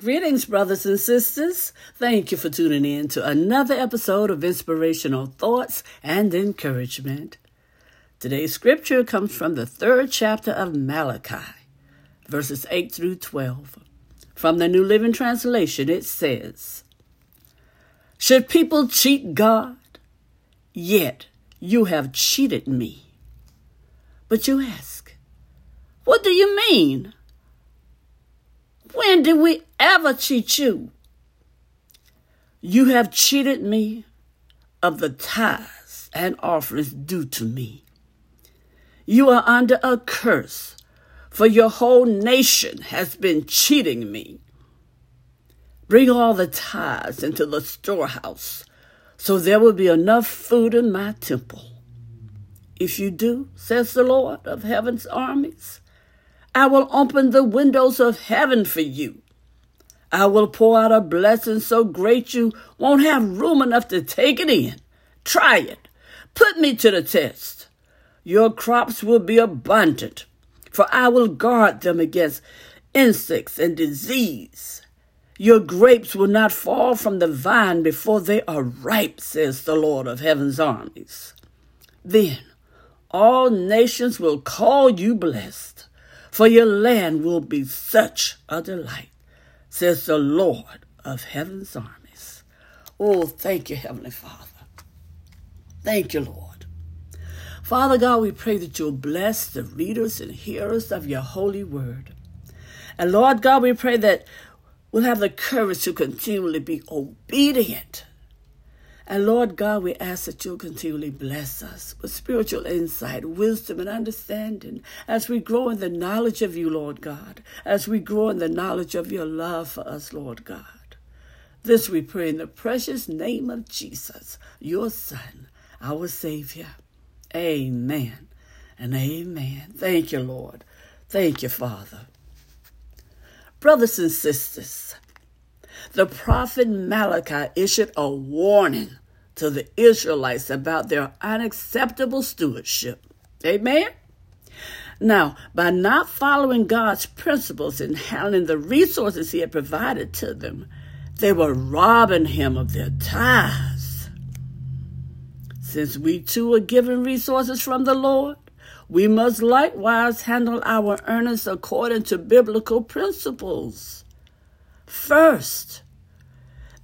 Greetings, brothers and sisters. Thank you for tuning in to another episode of Inspirational Thoughts and Encouragement. Today's scripture comes from the third chapter of Malachi, verses 8 through 12. From the New Living Translation, it says, Should people cheat God? Yet you have cheated me. But you ask, What do you mean? When did we ever cheat you? You have cheated me of the tithes and offerings due to me. You are under a curse, for your whole nation has been cheating me. Bring all the tithes into the storehouse, so there will be enough food in my temple. If you do, says the Lord of heaven's armies, I will open the windows of heaven for you. I will pour out a blessing so great you won't have room enough to take it in. Try it. Put me to the test. Your crops will be abundant, for I will guard them against insects and disease. Your grapes will not fall from the vine before they are ripe, says the Lord of heaven's armies. Then all nations will call you blessed for your land will be such a delight, says the Lord of heaven's armies. Oh, thank you, Heavenly Father. Thank you, Lord. Father God, we pray that you'll bless the readers and hearers of your holy word. And Lord God, we pray that we'll have the courage to continually be obedient and Lord God, we ask that you'll continually bless us with spiritual insight, wisdom, and understanding as we grow in the knowledge of you, Lord God, as we grow in the knowledge of your love for us, Lord God. This we pray in the precious name of Jesus, your Son, our Savior. Amen and amen. Thank you, Lord. Thank you, Father. Brothers and sisters, the prophet Malachi issued a warning to the Israelites about their unacceptable stewardship. Amen? Now, by not following God's principles and handling the resources He had provided to them, they were robbing Him of their tithes. Since we too are given resources from the Lord, we must likewise handle our earnings according to biblical principles. First,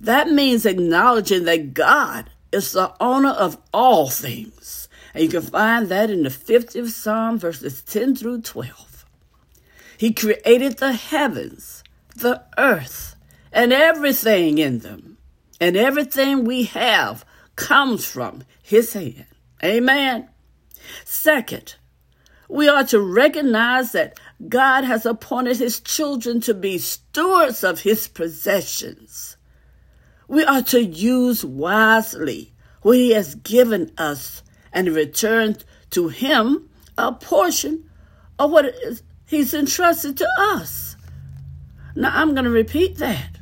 that means acknowledging that God is the owner of all things. And you can find that in the 50th Psalm, verses 10 through 12. He created the heavens, the earth, and everything in them. And everything we have comes from His hand. Amen. Second, we are to recognize that God has appointed His children to be stewards of His possessions. We are to use wisely what He has given us and return to Him a portion of what He's entrusted to us. Now, I'm going to repeat that.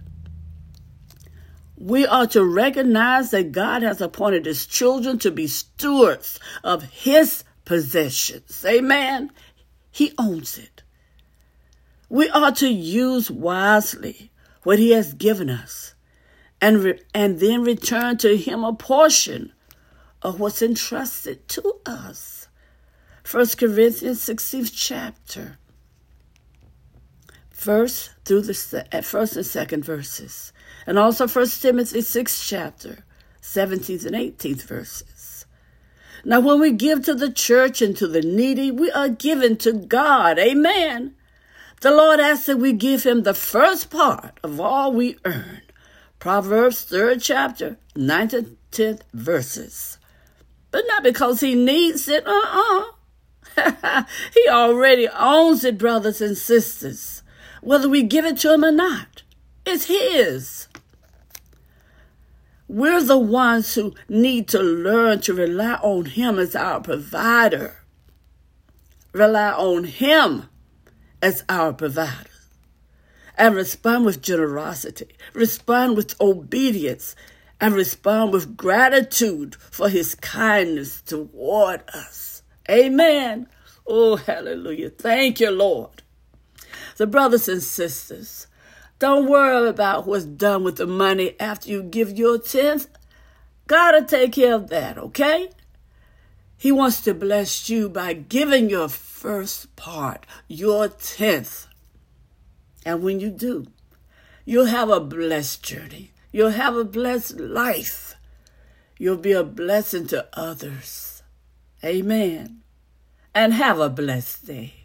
We are to recognize that God has appointed His children to be stewards of His possessions. Amen. He owns it. We are to use wisely what He has given us and, re- and then return to him a portion of what's entrusted to us. 1 Corinthians 16th chapter, first through the at uh, first and second verses, and also 1 Timothy 6th chapter, 17th and 18th verses. Now, when we give to the church and to the needy, we are given to God. Amen. The Lord asks that we give Him the first part of all we earn. Proverbs 3rd chapter, 9th and 10th verses. But not because he needs it, uh-uh. he already owns it, brothers and sisters. Whether we give it to him or not, it's his. We're the ones who need to learn to rely on him as our provider. Rely on him as our provider and respond with generosity, respond with obedience, and respond with gratitude for his kindness toward us. Amen. Oh, hallelujah. Thank you, Lord. The brothers and sisters, Don't worry about what's done with the money after you give your tenth. God will take care of that, okay? He wants to bless you by giving your first part, your tenth. And when you do, you'll have a blessed journey. You'll have a blessed life. You'll be a blessing to others. Amen. And have a blessed day.